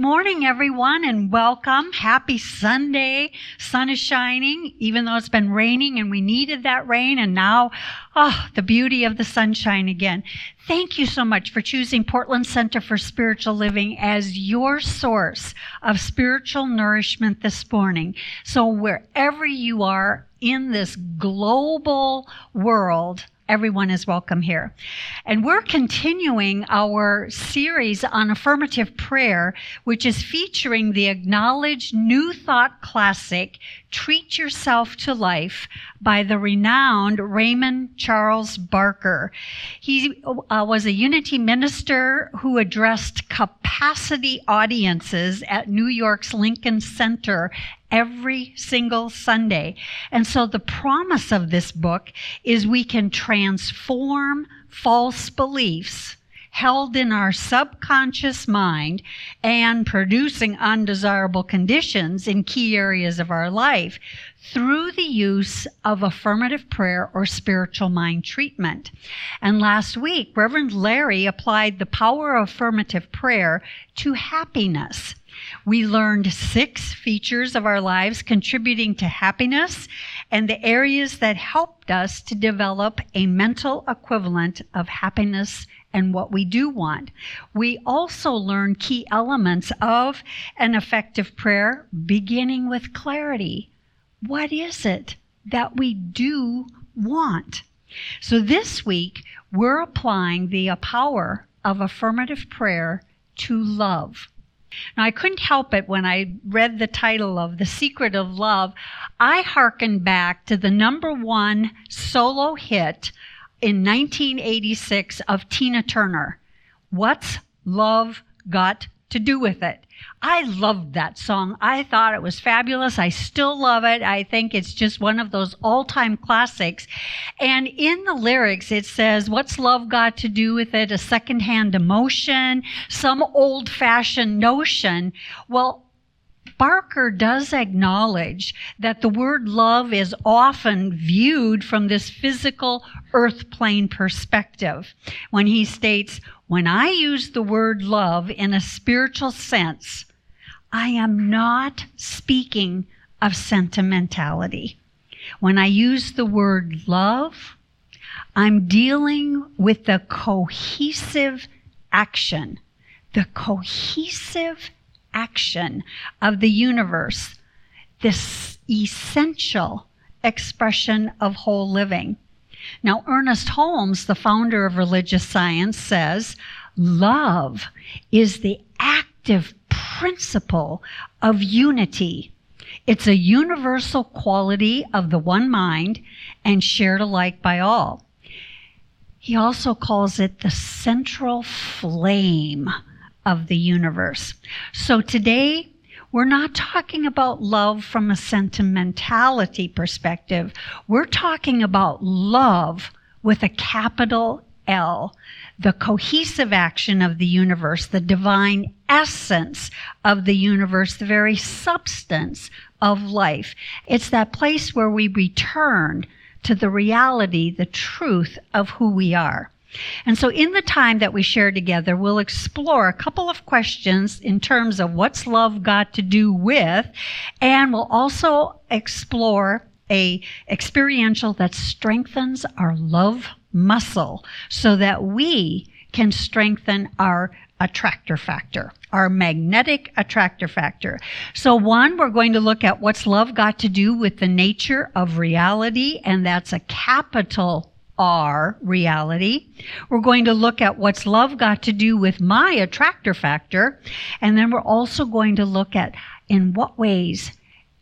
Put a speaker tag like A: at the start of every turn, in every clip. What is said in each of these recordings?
A: Morning, everyone, and welcome. Happy Sunday. Sun is shining, even though it's been raining and we needed that rain, and now, oh, the beauty of the sunshine again. Thank you so much for choosing Portland Center for Spiritual Living as your source of spiritual nourishment this morning. So, wherever you are in this global world, everyone is welcome here. And we're continuing our series on affirmative prayer, which is featuring the acknowledged New Thought classic, Treat Yourself to Life, by the renowned Raymond Charles Barker. He uh, was a Unity minister who addressed capacity audiences at New York's Lincoln Center every single Sunday. And so the promise of this book is we can transform false beliefs held in our subconscious mind and producing undesirable conditions in key areas of our life through the use of affirmative prayer or spiritual mind treatment. And last week, Reverend Larry applied the power of affirmative prayer to happiness. We learned six features of our lives contributing to happiness and the areas that helped us to develop a mental equivalent of happiness and what we do want. We also learn key elements of an effective prayer, beginning with clarity. What is it that we do want? So this week, we're applying the power of affirmative prayer to love. Now, I couldn't help it when I read the title of The Secret of Love. I hearkened back to the number one solo hit in 1986 of Tina Turner. What's Love Got to Do with It? I loved that song. I thought it was fabulous. I still love it. I think it's just one of those all time classics. And in the lyrics, it says, What's love got to do with it? A secondhand emotion, some old fashioned notion. Well, Barker does acknowledge that the word love is often viewed from this physical earth plane perspective when he states, When I use the word love in a spiritual sense, I am not speaking of sentimentality. When I use the word love, I'm dealing with the cohesive action, the cohesive action of the universe, this essential expression of whole living. Now, Ernest Holmes, the founder of religious science, says love is the active principle of unity. It's a universal quality of the one mind and shared alike by all. He also calls it the central flame of the universe. So today, we're not talking about love from a sentimentality perspective. We're talking about love with a capital L, the cohesive action of the universe, the divine essence of the universe, the very substance of life. It's that place where we return to the reality, the truth of who we are. And so, in the time that we share together, we'll explore a couple of questions in terms of what's love got to do with, and we'll also explore a experiential that strengthens our love muscle so that we can strengthen our attractor factor, our magnetic attractor factor. So, one, we're going to look at what's love got to do with the nature of reality, and that's a capital our reality. We're going to look at what's love got to do with my attractor factor. And then we're also going to look at in what ways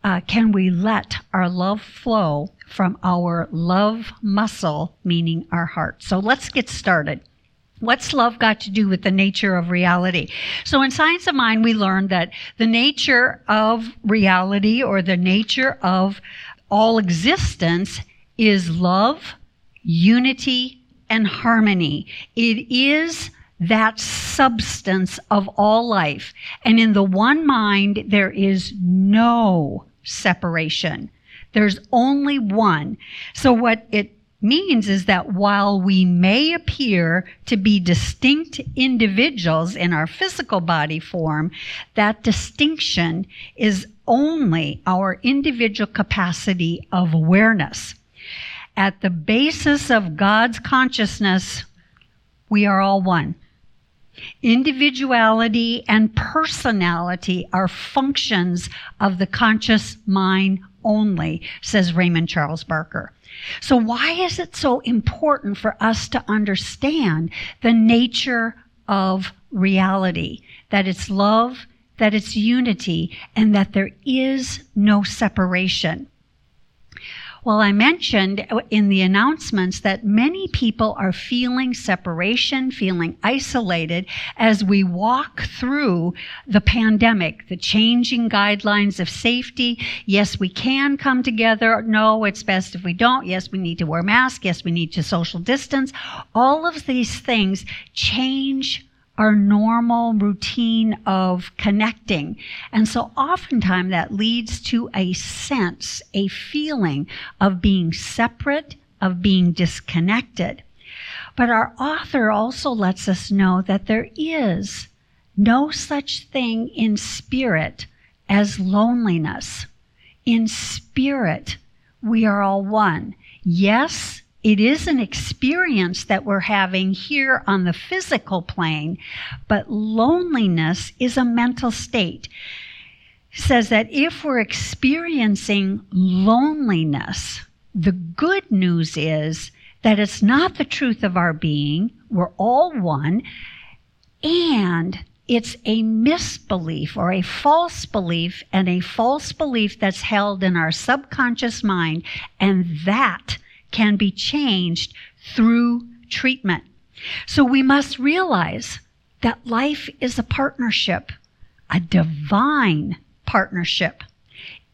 A: uh, can we let our love flow from our love muscle, meaning our heart. So let's get started. What's love got to do with the nature of reality? So in Science of Mind, we learned that the nature of reality or the nature of all existence is love, unity and harmony. It is that substance of all life. And in the one mind, there is no separation. There's only one. So what it means is that while we may appear to be distinct individuals in our physical body form, that distinction is only our individual capacity of awareness. At the basis of God's consciousness, we are all one. Individuality and personality are functions of the conscious mind only, says Raymond Charles Barker. So, why is it so important for us to understand the nature of reality? That it's love, that it's unity, and that there is no separation. Well, I mentioned in the announcements that many people are feeling separation, feeling isolated as we walk through the pandemic, the changing guidelines of safety. Yes, we can come together. No, it's best if we don't. Yes, we need to wear masks. Yes, we need to social distance. All of these things change our normal routine of connecting. And so oftentimes that leads to a sense, a feeling of being separate, of being disconnected. But our author also lets us know that there is no such thing in spirit as loneliness. In spirit, we are all one. Yes, it is an experience that we're having here on the physical plane, but loneliness is a mental state. It says that if we're experiencing loneliness, the good news is that it's not the truth of our being. We're all one. And it's a misbelief or a false belief and a false belief that's held in our subconscious mind. And that can be changed through treatment. So we must realize that life is a partnership, a divine partnership.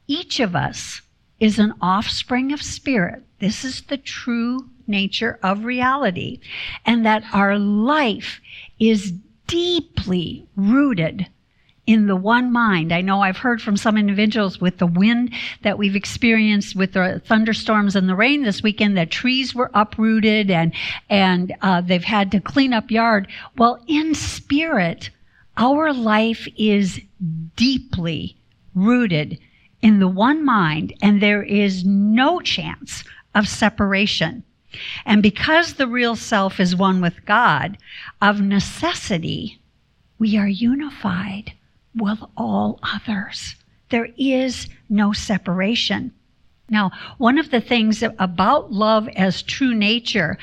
A: Each of us is an offspring of spirit. This is the true nature of reality. And that our life is deeply rooted in the one mind. I know I've heard from some individuals with the wind that we've experienced with the thunderstorms and the rain this weekend that trees were uprooted and and uh, they've had to clean up yard. Well, in spirit, our life is deeply rooted in the one mind, and there is no chance of separation. And because the real self is one with God, of necessity, we are unified with all others. There is no separation. Now, one of the things about love as true nature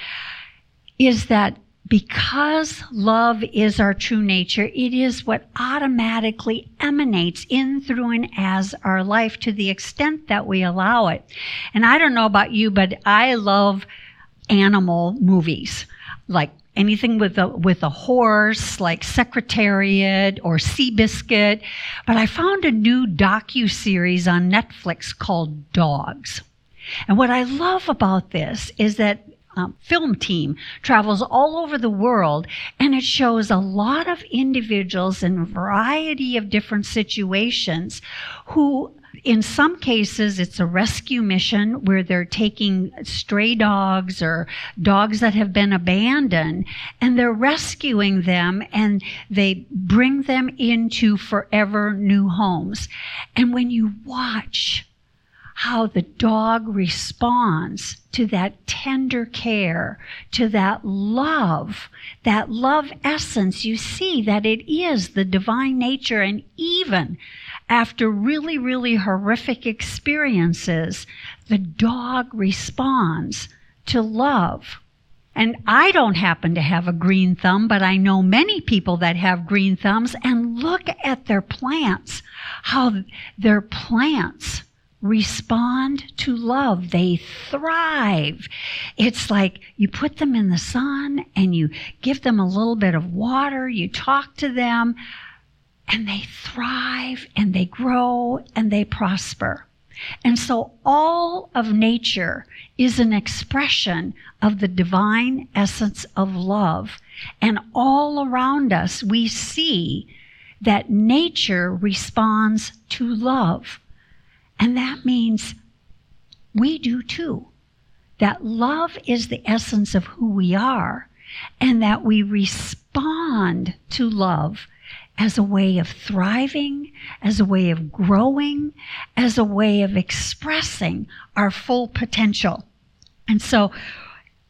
A: is that because love is our true nature, it is what automatically emanates in, through, and as our life to the extent that we allow it. And I don't know about you, but I love animal movies like anything with a with a horse like Secretariat or Seabiscuit. But I found a new docu series on Netflix called Dogs. And what I love about this is that um, film team travels all over the world and it shows a lot of individuals in a variety of different situations who in some cases, it's a rescue mission where they're taking stray dogs or dogs that have been abandoned and they're rescuing them and they bring them into forever new homes. And when you watch how the dog responds to that tender care, to that love, that love essence, you see that it is the divine nature and even after really, really horrific experiences, the dog responds to love. And I don't happen to have a green thumb, but I know many people that have green thumbs and look at their plants, how their plants respond to love. They thrive. It's like you put them in the sun and you give them a little bit of water, you talk to them and they thrive and they grow and they prosper. And so all of nature is an expression of the divine essence of love. And all around us, we see that nature responds to love. And that means we do too. That love is the essence of who we are, and that we respond to love as a way of thriving, as a way of growing, as a way of expressing our full potential. And so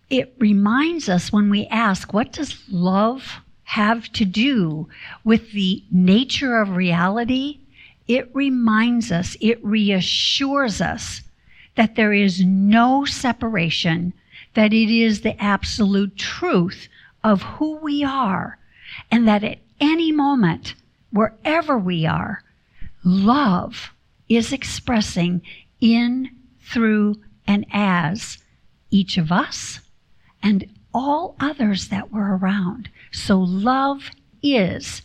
A: it reminds us when we ask, what does love have to do with the nature of reality? It reminds us, it reassures us that there is no separation, that it is the absolute truth of who we are, and that at any moment, wherever we are, love is expressing in, through, and as each of us and all others that were around. So love is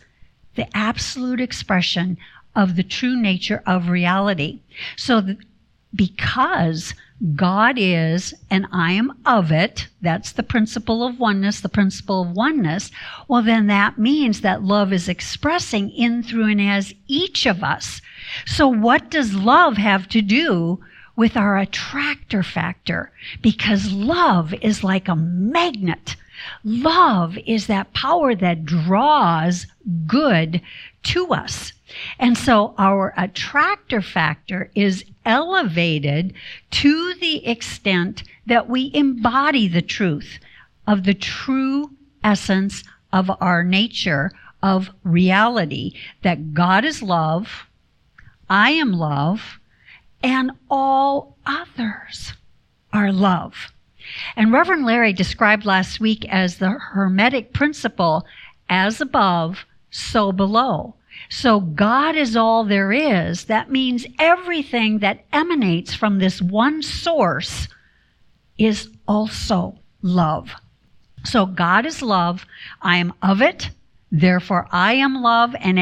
A: the absolute expression of the true nature of reality. So the, because God is and I am of it, that's the principle of oneness, the principle of oneness, well, then that means that love is expressing in, through, and as each of us. So, what does love have to do with our attractor factor? Because love is like a magnet. Love is that power that draws good to us. And so our attractor factor is elevated to the extent that we embody the truth of the true essence of our nature, of reality, that God is love, I am love, and all others are love. And Reverend Larry described last week as the Hermetic principle as above, so below. So God is all there is. That means everything that emanates from this one source is also love. So God is love. I am of it. Therefore, I am love, and,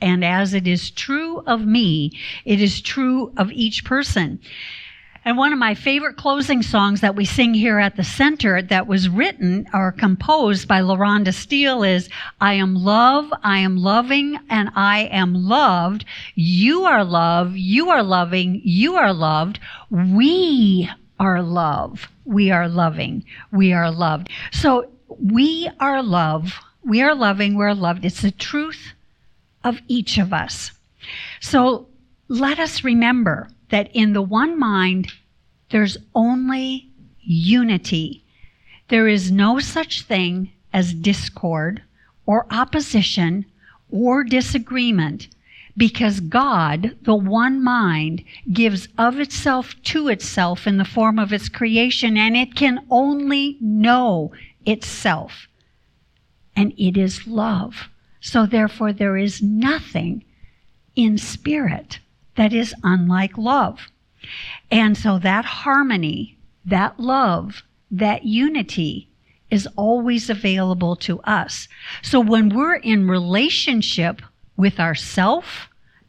A: and as it is true of me, it is true of each person. And one of my favorite closing songs that we sing here at the center that was written or composed by LaRonda Steele is I am love, I am loving, and I am loved. You are love, you are loving, you are loved. We are love, we are loving, we are loved. So we are love, we are loving, we're loved. It's the truth of each of us. So let us remember that in the one mind, there's only unity. There is no such thing as discord or opposition or disagreement because God, the one mind, gives of itself to itself in the form of its creation and it can only know itself. And it is love. So therefore, there is nothing in spirit that is unlike love. And so that harmony, that love, that unity is always available to us. So when we're in relationship with ourself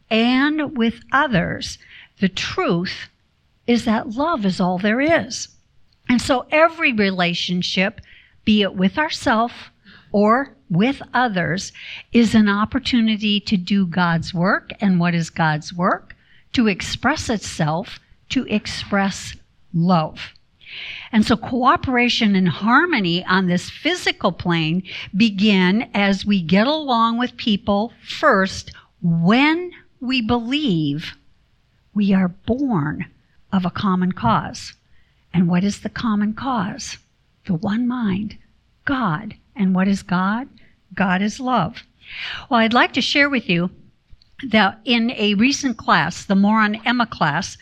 A: and with others, the truth is that love is all there is. And so every relationship, be it with ourself or with others, is an opportunity to do God's work. And what is God's work? To express itself to express love. And so cooperation and harmony on this physical plane begin as we get along with people first when we believe we are born of a common cause. And what is the common cause? The one mind, God. And what is God? God is love. Well, I'd like to share with you that in a recent class, the Moron Emma class,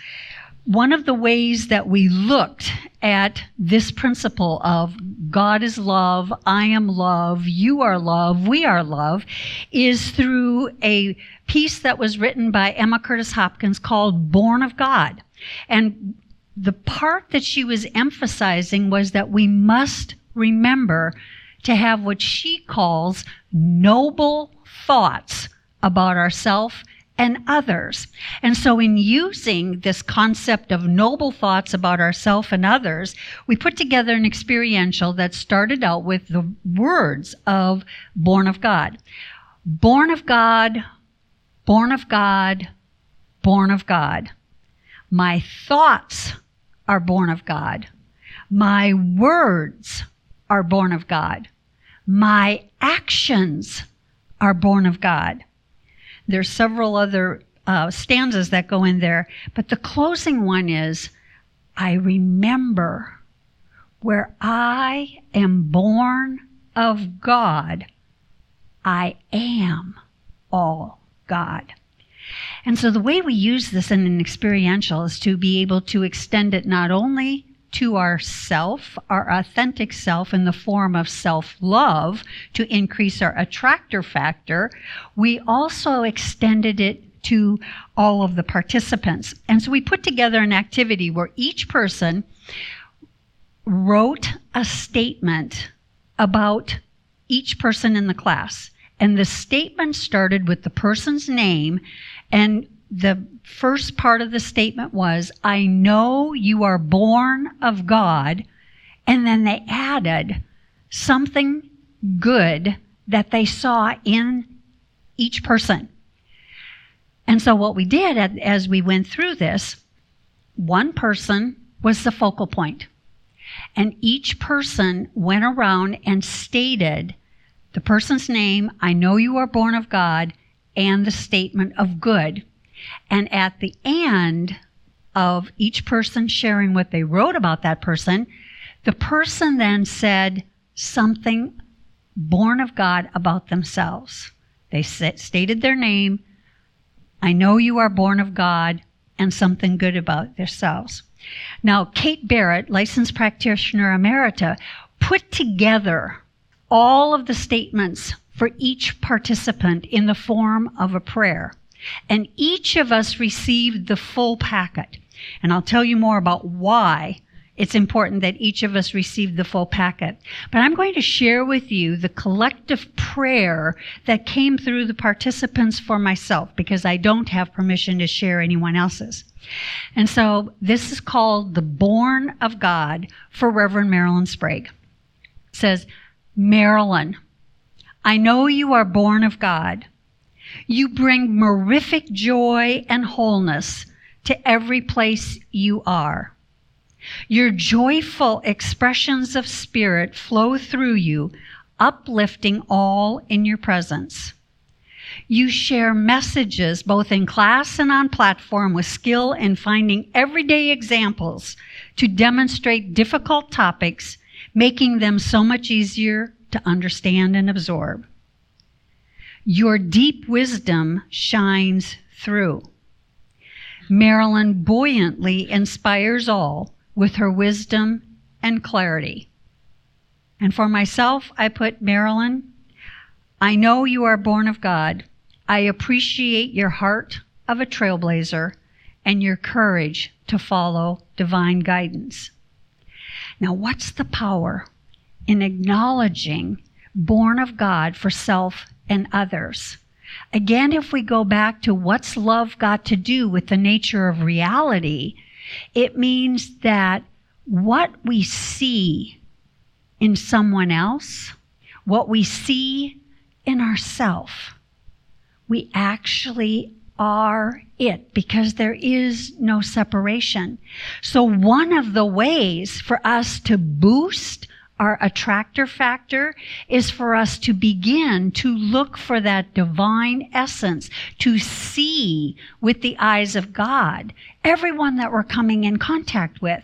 A: one of the ways that we looked at this principle of God is love, I am love, you are love, we are love, is through a piece that was written by Emma Curtis Hopkins called Born of God. And the part that she was emphasizing was that we must remember to have what she calls noble thoughts about ourselves and others. And so, in using this concept of noble thoughts about ourself and others, we put together an experiential that started out with the words of Born of God. Born of God, born of God, born of God. My thoughts are born of God. My words are born of God. My actions are born of God. There's several other uh, stanzas that go in there, but the closing one is I remember where I am born of God, I am all God. And so the way we use this in an experiential is to be able to extend it not only to our self, our authentic self in the form of self-love to increase our attractor factor, we also extended it to all of the participants. And so we put together an activity where each person wrote a statement about each person in the class. And the statement started with the person's name and the first part of the statement was, I know you are born of God. And then they added something good that they saw in each person. And so what we did as we went through this, one person was the focal point. And each person went around and stated the person's name, I know you are born of God, and the statement of good. And at the end of each person sharing what they wrote about that person, the person then said something born of God about themselves. They stated their name. I know you are born of God, and something good about themselves. Now, Kate Barrett, licensed practitioner emerita, put together all of the statements for each participant in the form of a prayer. And each of us received the full packet. And I'll tell you more about why it's important that each of us receive the full packet. But I'm going to share with you the collective prayer that came through the participants for myself because I don't have permission to share anyone else's. And so this is called the Born of God for Reverend Marilyn Sprague. It says, Marilyn, I know you are born of God. You bring mirific joy and wholeness to every place you are. Your joyful expressions of spirit flow through you, uplifting all in your presence. You share messages both in class and on platform with skill in finding everyday examples to demonstrate difficult topics, making them so much easier to understand and absorb. Your deep wisdom shines through. Marilyn buoyantly inspires all with her wisdom and clarity. And for myself, I put Marilyn, I know you are born of God. I appreciate your heart of a trailblazer and your courage to follow divine guidance. Now, what's the power in acknowledging born of God for self and others. Again, if we go back to what's love got to do with the nature of reality, it means that what we see in someone else, what we see in ourself, we actually are it because there is no separation. So one of the ways for us to boost our attractor factor is for us to begin to look for that divine essence, to see with the eyes of God everyone that we're coming in contact with.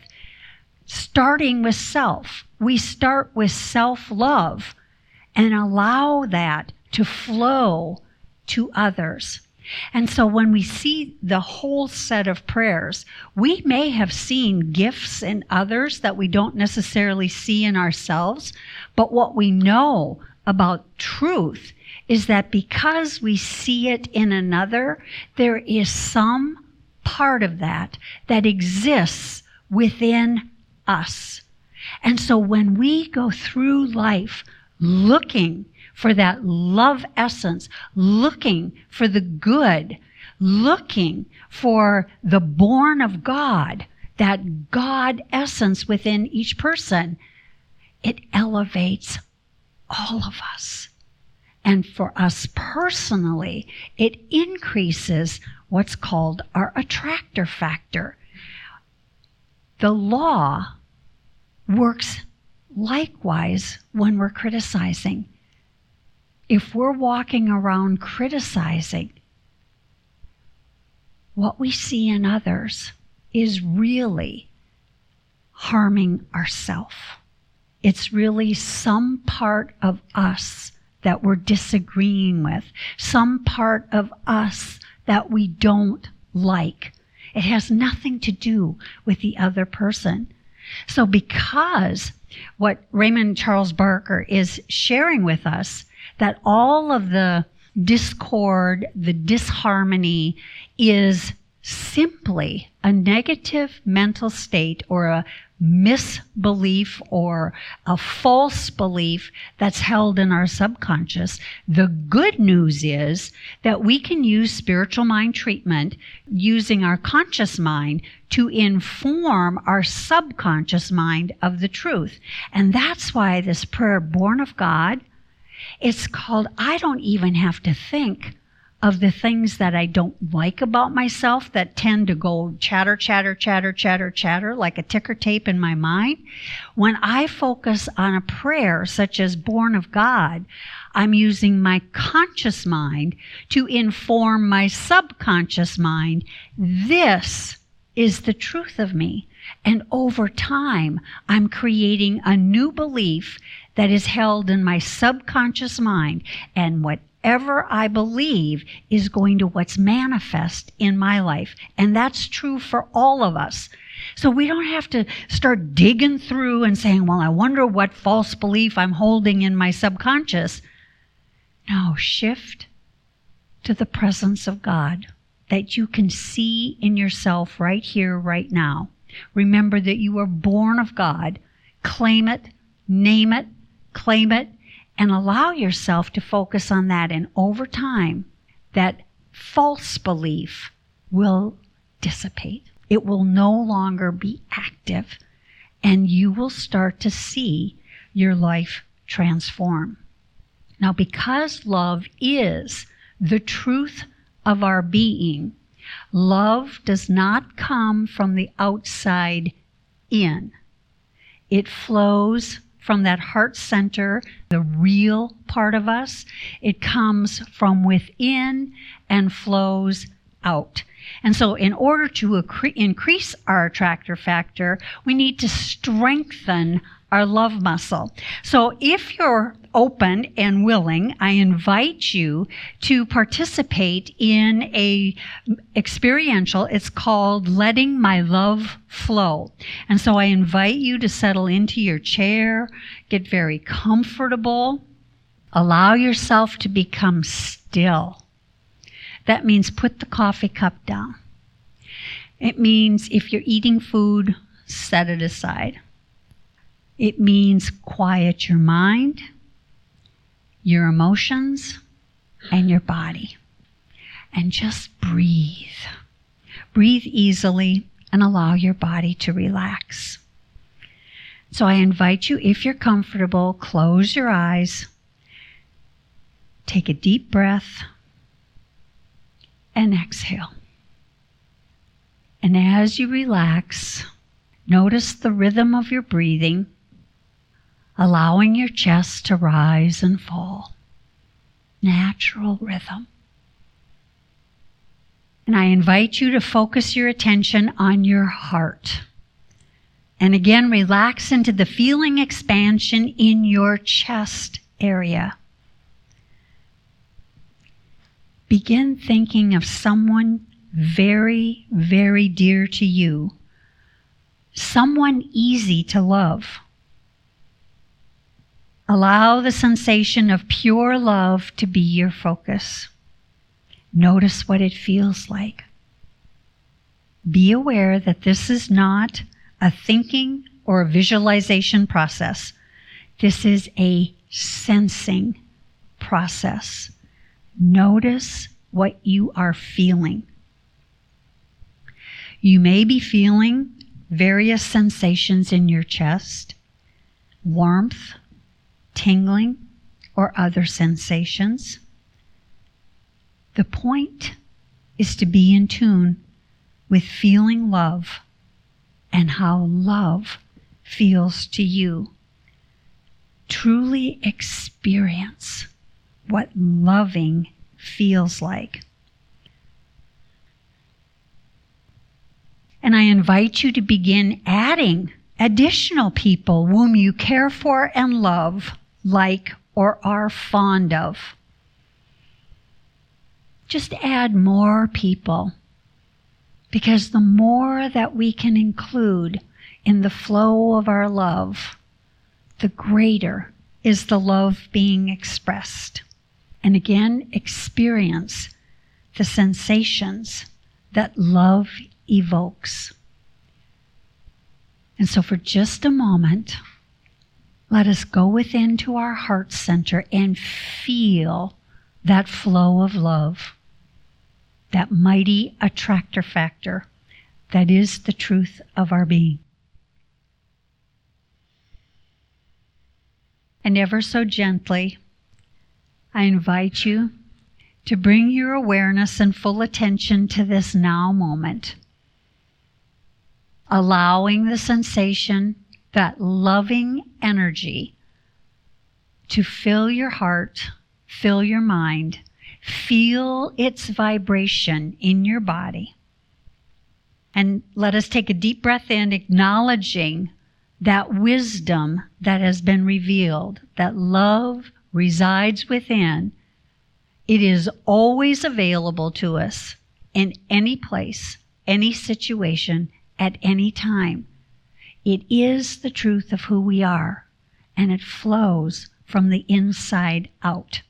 A: Starting with self. We start with self love and allow that to flow to others. And so when we see the whole set of prayers, we may have seen gifts in others that we don't necessarily see in ourselves. But what we know about truth is that because we see it in another, there is some part of that that exists within us. And so when we go through life looking for that love essence, looking for the good, looking for the born of God, that God essence within each person, it elevates all of us. And for us personally, it increases what's called our attractor factor. The law works likewise when we're criticizing. If we're walking around criticizing, what we see in others is really harming ourselves. It's really some part of us that we're disagreeing with, some part of us that we don't like. It has nothing to do with the other person. So, because what Raymond Charles Barker is sharing with us, that all of the discord, the disharmony is simply a negative mental state or a misbelief or a false belief that's held in our subconscious. The good news is that we can use spiritual mind treatment using our conscious mind to inform our subconscious mind of the truth. And that's why this prayer, Born of God, it's called I don't even have to think of the things that I don't like about myself that tend to go chatter, chatter, chatter, chatter, chatter, like a ticker tape in my mind. When I focus on a prayer such as Born of God, I'm using my conscious mind to inform my subconscious mind. This is the truth of me. And over time, I'm creating a new belief that is held in my subconscious mind. And whatever I believe is going to what's manifest in my life. And that's true for all of us. So we don't have to start digging through and saying, well, I wonder what false belief I'm holding in my subconscious. No, shift to the presence of God that you can see in yourself right here, right now. Remember that you are born of God. Claim it, name it, claim it, and allow yourself to focus on that. And over time, that false belief will dissipate. It will no longer be active, and you will start to see your life transform. Now, because love is the truth of our being, love does not come from the outside in. It flows from that heart center, the real part of us. It comes from within and flows out. And so, in order to accre- increase our attractor factor, we need to strengthen our love muscle. So, if you're open and willing, I invite you to participate in a experiential. It's called Letting My Love Flow. And so I invite you to settle into your chair, get very comfortable, allow yourself to become still. That means put the coffee cup down. It means if you're eating food, set it aside. It means quiet your mind your emotions, and your body. And just breathe. Breathe easily and allow your body to relax. So I invite you, if you're comfortable, close your eyes, take a deep breath, and exhale. And as you relax, notice the rhythm of your breathing allowing your chest to rise and fall. Natural rhythm. And I invite you to focus your attention on your heart. And again, relax into the feeling expansion in your chest area. Begin thinking of someone very, very dear to you, someone easy to love Allow the sensation of pure love to be your focus. Notice what it feels like. Be aware that this is not a thinking or a visualization process. This is a sensing process. Notice what you are feeling. You may be feeling various sensations in your chest warmth, tingling, or other sensations. The point is to be in tune with feeling love and how love feels to you. Truly experience what loving feels like. And I invite you to begin adding additional people whom you care for and love, like, or are fond of. Just add more people. Because the more that we can include in the flow of our love, the greater is the love being expressed. And again, experience the sensations that love evokes. And so, for just a moment, let us go within to our heart center and feel that flow of love, that mighty attractor factor that is the truth of our being. And ever so gently, I invite you to bring your awareness and full attention to this now moment allowing the sensation, that loving energy to fill your heart, fill your mind, feel its vibration in your body. And let us take a deep breath in, acknowledging that wisdom that has been revealed, that love resides within. It is always available to us in any place, any situation, at any time. It is the truth of who we are, and it flows from the inside out.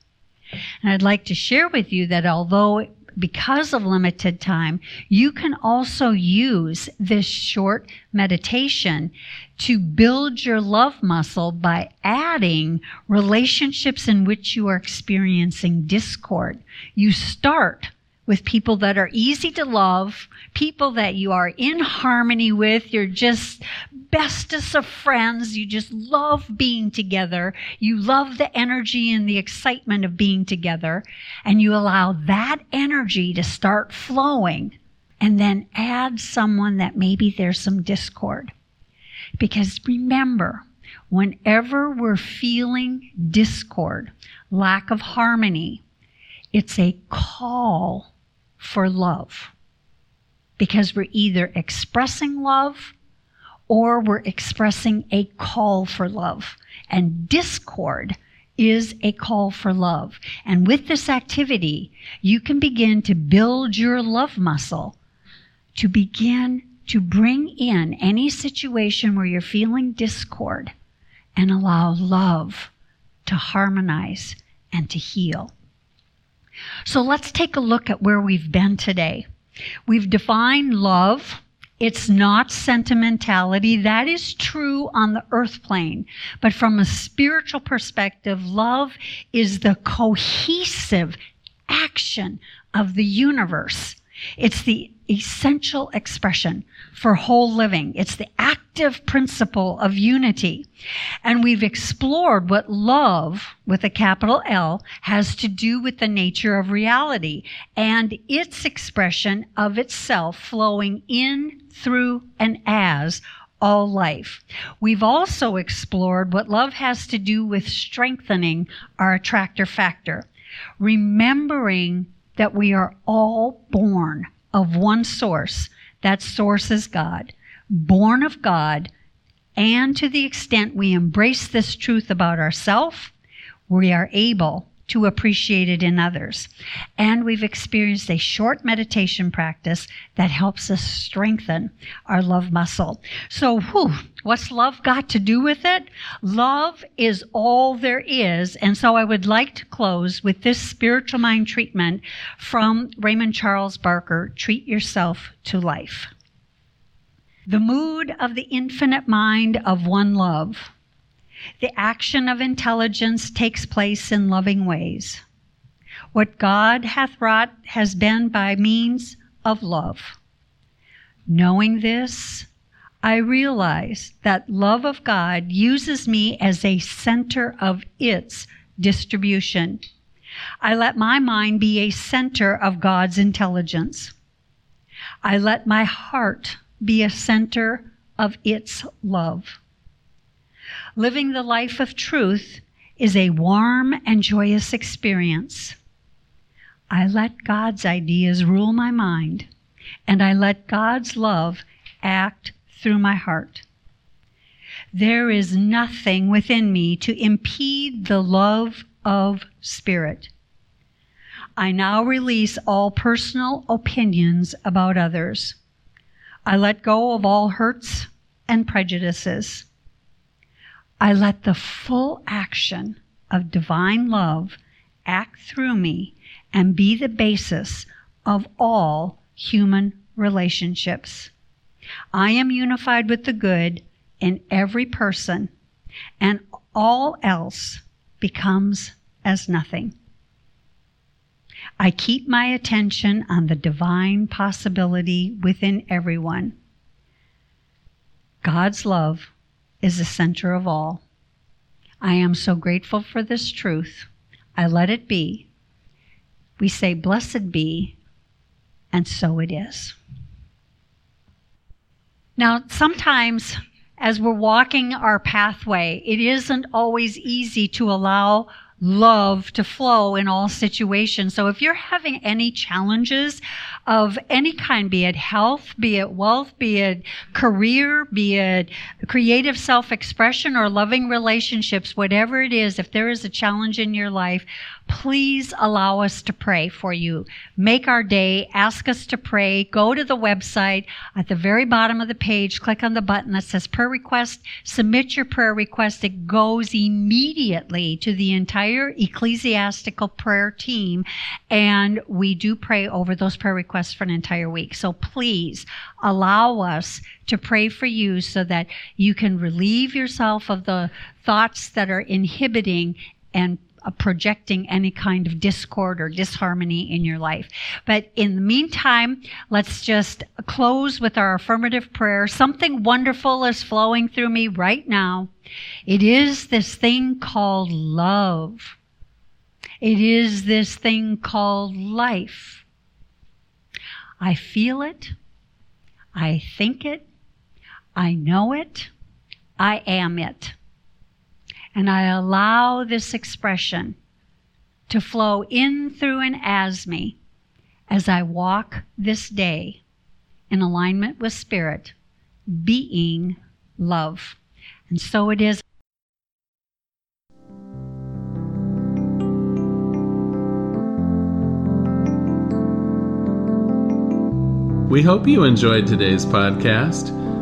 A: And I'd like to share with you that although because of limited time, you can also use this short meditation to build your love muscle by adding relationships in which you are experiencing discord. You start with people that are easy to love, people that you are in harmony with. You're just bestest of friends. You just love being together. You love the energy and the excitement of being together. And you allow that energy to start flowing and then add someone that maybe there's some discord. Because remember, whenever we're feeling discord, lack of harmony, it's a call for love because we're either expressing love or we're expressing a call for love. And discord is a call for love. And with this activity, you can begin to build your love muscle to begin to bring in any situation where you're feeling discord and allow love to harmonize and to heal. So let's take a look at where we've been today. We've defined love. It's not sentimentality. That is true on the earth plane. But from a spiritual perspective, love is the cohesive action of the universe. It's the essential expression for whole living. It's the active principle of unity. And we've explored what love, with a capital L, has to do with the nature of reality and its expression of itself flowing in, through, and as all life. We've also explored what love has to do with strengthening our attractor factor, remembering that we are all born of one source. That source is God, born of God. And to the extent we embrace this truth about ourselves, we are able to appreciate it in others. And we've experienced a short meditation practice that helps us strengthen our love muscle. So, whew, what's love got to do with it? Love is all there is. And so I would like to close with this spiritual mind treatment from Raymond Charles Barker Treat Yourself to Life. The mood of the infinite mind of one love the action of intelligence takes place in loving ways. What God hath wrought has been by means of love. Knowing this, I realize that love of God uses me as a center of its distribution. I let my mind be a center of God's intelligence. I let my heart be a center of its love. Living the life of truth is a warm and joyous experience. I let God's ideas rule my mind, and I let God's love act through my heart. There is nothing within me to impede the love of Spirit. I now release all personal opinions about others. I let go of all hurts and prejudices. I let the full action of divine love act through me and be the basis of all human relationships. I am unified with the good in every person, and all else becomes as nothing. I keep my attention on the divine possibility within everyone. God's love is the center of all. I am so grateful for this truth. I let it be. We say, Blessed be, and so it is. Now, sometimes as we're walking our pathway, it isn't always easy to allow love to flow in all situations. So if you're having any challenges of any kind, be it health, be it wealth, be it career, be it creative self expression or loving relationships, whatever it is, if there is a challenge in your life, please allow us to pray for you. Make our day, ask us to pray. Go to the website at the very bottom of the page, click on the button that says prayer request, submit your prayer request. It goes immediately to the entire ecclesiastical prayer team, and we do pray over those prayer requests for an entire week. So please allow us to pray for you so that you can relieve yourself of the thoughts that are inhibiting and projecting any kind of discord or disharmony in your life. But in the meantime, let's just close with our affirmative prayer. Something wonderful is flowing through me right now. It is this thing called love. It is this thing called life. I feel it. I think it. I know it. I am it and I allow this expression to flow in, through, and as me as I walk this day in alignment with Spirit, being love. And so it is.
B: We hope you enjoyed today's podcast.